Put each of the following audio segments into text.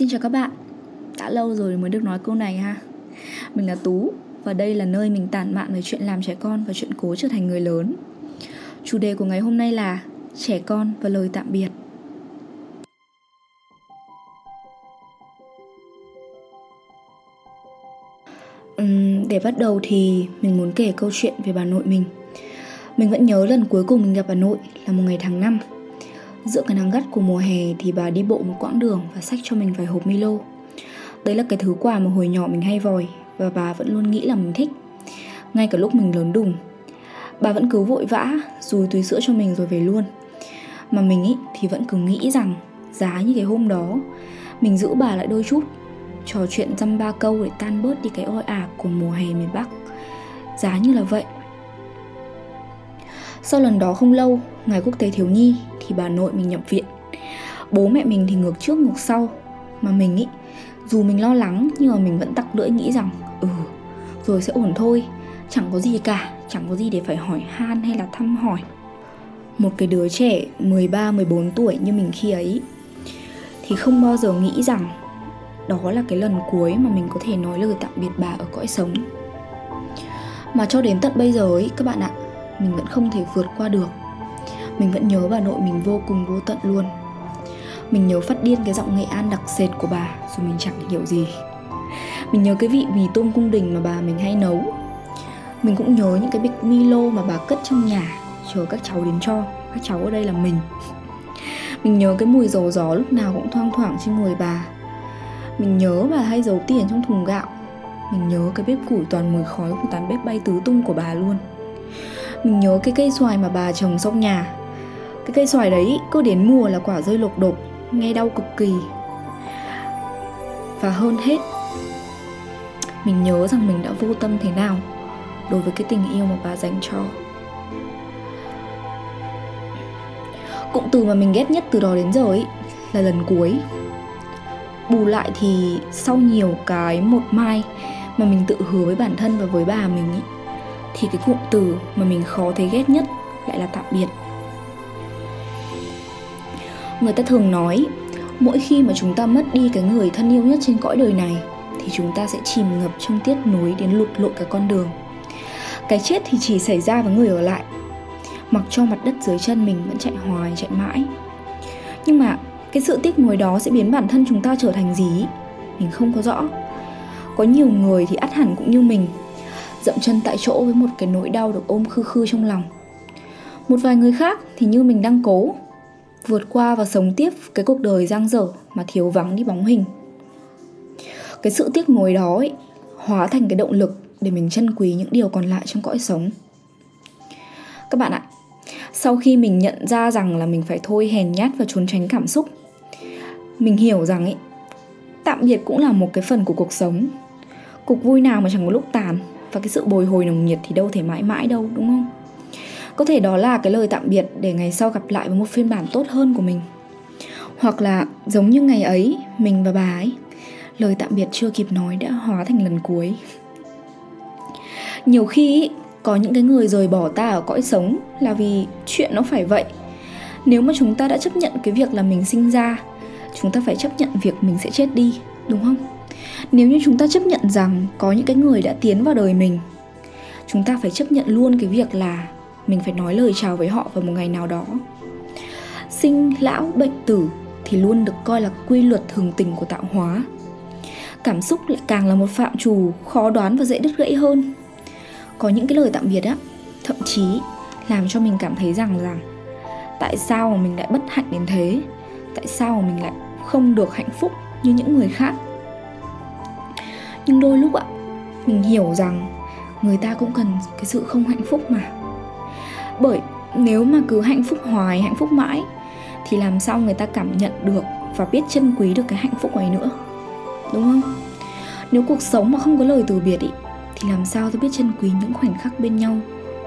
Xin chào các bạn. Đã lâu rồi mới được nói câu này ha. Mình là Tú Và đây là nơi mình tản mạn về chuyện làm trẻ con Và chuyện cố trở thành người lớn. Chủ đề của ngày hôm nay là Trẻ con và lời tạm biệt. Uhm, Để bắt đầu thì mình muốn kể câu chuyện về bà nội mình. Mình vẫn nhớ lần cuối cùng mình gặp bà nội là một ngày tháng 5 Giữa cái nắng gắt của mùa hè thì bà đi bộ một quãng đường và xách cho mình vài hộp Milo. Đấy là cái thứ quà mà hồi nhỏ mình hay vòi và bà vẫn luôn nghĩ là mình thích. Ngay cả lúc mình lớn đùng, bà vẫn cứ vội vã dùi túi sữa cho mình rồi về luôn. Mà mình ý thì vẫn cứ nghĩ rằng giá như cái hôm đó mình giữ bà lại đôi chút trò chuyện dăm ba câu để tan bớt đi cái oi ả của mùa hè miền Bắc. Giá như là vậy. Sau lần đó không lâu, ngày quốc tế thiếu nhi thì bà nội mình nhập viện. Bố mẹ mình thì ngược trước ngược sau. Mà mình ý, dù mình lo lắng nhưng mà mình vẫn tặc lưỡi nghĩ rằng ừ rồi sẽ ổn thôi. Chẳng có gì cả, chẳng có gì để phải hỏi han hay là thăm hỏi. Một cái đứa trẻ 13 14 tuổi như mình khi ấy, thì không bao giờ nghĩ rằng đó là cái lần cuối mà mình có thể nói lời tạm biệt bà ở cõi sống. Mà cho đến tận bây giờ ấy, các bạn ạ, mình vẫn không thể vượt qua được mình vẫn nhớ bà nội mình vô cùng vô tận luôn. Mình nhớ phát điên cái giọng nghệ an đặc sệt của bà dù mình chẳng hiểu gì. Mình nhớ cái vị mì tôm cung đình mà bà mình hay nấu. Mình cũng nhớ những cái bịch milo mà bà cất trong nhà, chờ các cháu đến cho. Các cháu ở đây là mình. Mình nhớ cái mùi dầu gió lúc nào cũng thoang thoảng trên người bà. Mình nhớ bà hay giấu tiền trong thùng gạo. Mình nhớ cái bếp củi toàn mùi khói của tán bếp bay tứ tung của bà luôn. Mình nhớ cái cây xoài mà bà trồng sau nhà cái cây xoài đấy cứ đến mùa là quả rơi lục đục nghe đau cực kỳ. Và hơn hết mình nhớ rằng mình đã vô tâm thế nào đối với cái tình yêu mà bà dành cho. Cụm từ mà mình ghét nhất từ đó đến giờ ấy là lần cuối. Bù lại thì sau nhiều cái một mai mà mình tự hứa với bản thân và với bà mình ý, thì cái cụm từ mà mình khó thấy ghét nhất lại là tạm biệt người ta thường nói, mỗi khi mà chúng ta mất đi cái người thân yêu nhất trên cõi đời này, thì chúng ta sẽ chìm ngập trong tiếc nuối đến lụt lội cả con đường. Cái chết thì chỉ xảy ra với người ở lại, mặc cho mặt đất dưới chân mình vẫn chạy hoài, chạy mãi. Nhưng mà cái sự tiếc nuối đó sẽ biến bản thân chúng ta trở thành gì mình không có rõ. Có nhiều người thì ắt hẳn cũng như mình, dậm chân tại chỗ với một cái nỗi đau được ôm khư khư trong lòng. Một vài người khác thì như mình đang cố vượt qua và sống tiếp cái cuộc đời giang dở mà thiếu vắng đi bóng hình. Cái sự tiếc nuối đó ấy, hóa thành cái động lực để mình trân quý những điều còn lại trong cõi sống. Các bạn ạ sau khi mình nhận ra rằng là mình phải thôi hèn nhát và trốn tránh cảm xúc mình hiểu rằng ấy tạm biệt cũng là một cái phần của cuộc sống. Cuộc vui nào mà chẳng có lúc tàn và cái sự bồi hồi nồng nhiệt thì đâu thể mãi mãi đâu đúng không? Có thể đó là cái lời tạm biệt để ngày sau gặp lại với một phiên bản tốt hơn của mình. Hoặc là giống như ngày ấy, mình và bà ấy. Lời tạm biệt chưa kịp nói đã hóa thành lần cuối. Nhiều khi, có những cái người rời bỏ ta ở cõi sống là vì chuyện nó phải vậy. Nếu mà chúng ta đã chấp nhận cái việc là mình sinh ra, chúng ta phải chấp nhận việc mình sẽ chết đi, đúng không? Nếu như chúng ta chấp nhận rằng có những cái người đã tiến vào đời mình, chúng ta phải chấp nhận luôn cái việc là mình phải nói lời chào với họ vào một ngày nào đó. Sinh lão bệnh tử thì luôn được coi là quy luật thường tình của tạo hóa. Cảm xúc lại càng là một phạm trù khó đoán và dễ đứt gãy hơn. Có những cái lời tạm biệt á, thậm chí làm cho mình cảm thấy rằng rằng tại sao mà mình lại bất hạnh đến thế? Tại sao mà mình lại không được hạnh phúc như những người khác? Nhưng đôi lúc ạ mình hiểu rằng người ta cũng cần cái sự không hạnh phúc mà bởi nếu mà cứ hạnh phúc hoài hạnh phúc mãi thì làm sao người ta cảm nhận được và biết trân quý được cái hạnh phúc ấy nữa? Đúng không? Nếu cuộc sống mà không có lời từ biệt ý thì làm sao tôi biết trân quý những khoảnh khắc bên nhau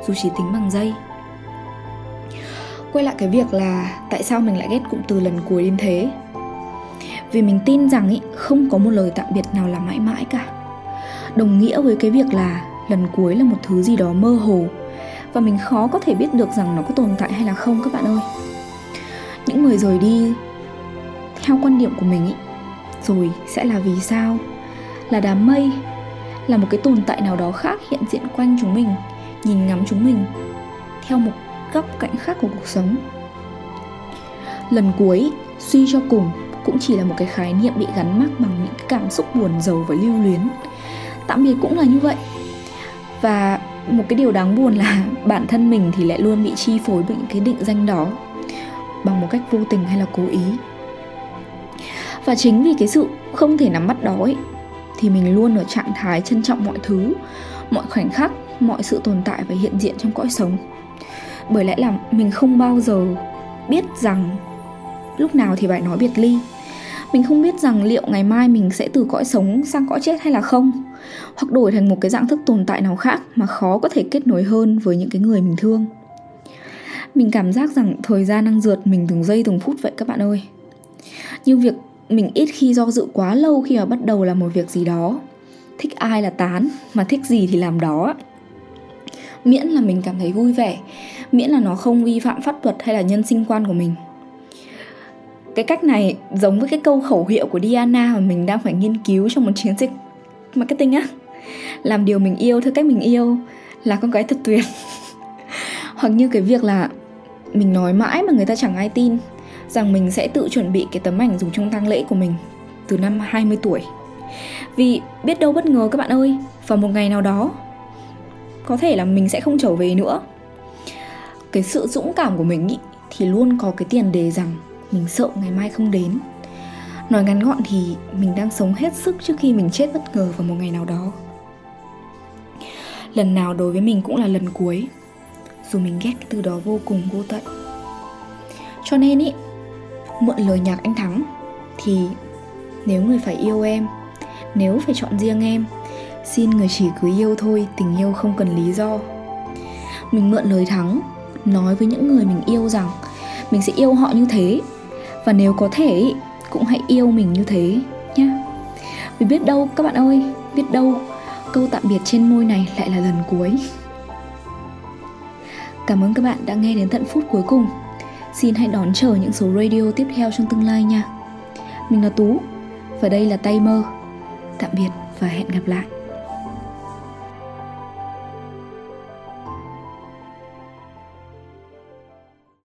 dù chỉ tính bằng giây? Quay lại cái việc là tại sao mình lại ghét cụm từ lần cuối đến thế? Vì mình tin rằng ý, không có một lời tạm biệt nào là mãi mãi cả. Đồng nghĩa với cái việc là lần cuối là một thứ gì đó mơ hồ và mình khó có thể biết được rằng nó có tồn tại hay là không các bạn ơi. Những người rời đi theo quan điểm của mình ý, rồi sẽ là vì sao? Là đám mây là một cái tồn tại nào đó khác hiện diện quanh chúng mình nhìn ngắm chúng mình theo một góc cạnh khác của cuộc sống. Lần cuối suy cho cùng cũng chỉ là một cái khái niệm bị gắn mắc bằng những cái cảm xúc buồn rầu và lưu luyến. Tạm biệt cũng là như vậy. Và một cái điều đáng buồn là bản thân mình thì lại luôn bị chi phối bởi những cái định danh đó bằng một cách vô tình hay là cố ý. Và chính vì cái sự không thể nắm bắt đó ấy, thì mình luôn ở trạng thái trân trọng mọi thứ mọi khoảnh khắc mọi sự tồn tại và hiện diện trong cõi sống. Bởi lẽ là mình không bao giờ biết rằng lúc nào thì phải nói biệt ly mình không biết rằng liệu ngày mai mình sẽ từ cõi sống sang cõi chết hay là không, hoặc đổi thành một cái dạng thức tồn tại nào khác mà khó có thể kết nối hơn với những cái người mình thương. Mình cảm giác rằng thời gian đang rượt mình từng giây từng phút vậy các bạn ơi. Như việc mình ít khi do dự quá lâu khi mà bắt đầu làm một việc gì đó. Thích ai là tán, mà thích gì thì làm đó. Miễn là mình cảm thấy vui vẻ, miễn là nó không vi phạm pháp luật hay là nhân sinh quan của mình cái cách này giống với cái câu khẩu hiệu của Diana mà mình đang phải nghiên cứu trong một chiến dịch marketing á làm điều mình yêu theo cách mình yêu là con gái thật tuyệt hoặc như cái việc là mình nói mãi mà người ta chẳng ai tin rằng mình sẽ tự chuẩn bị cái tấm ảnh dùng trong tang lễ của mình từ năm 20 tuổi. Vì biết đâu bất ngờ các bạn ơi, vào một ngày nào đó có thể là mình sẽ không trở về nữa. Cái sự dũng cảm của mình ý, thì luôn có cái tiền đề rằng mình sợ ngày mai không đến. Nói ngắn gọn thì mình đang sống hết sức trước khi mình chết bất ngờ vào một ngày nào đó. Lần nào đối với mình cũng là lần cuối Dù mình ghét cái từ đó vô cùng vô tận Cho nên ý mượn lời nhạc anh Thắng thì nếu người phải yêu em, nếu phải chọn riêng em, xin người chỉ cứ yêu thôi, tình yêu không cần lý do. Mình mượn lời Thắng nói với những người mình yêu rằng mình sẽ yêu họ như thế và nếu có thể cũng hãy yêu mình như thế nhé. Vì biết đâu các bạn ơi, biết đâu câu tạm biệt trên môi này lại là lần cuối. Cảm ơn các bạn đã nghe đến tận phút cuối cùng. Xin hãy đón chờ những số radio tiếp theo trong tương lai nha. Mình là Tú và đây là Tay Mơ. Tạm biệt và hẹn gặp lại.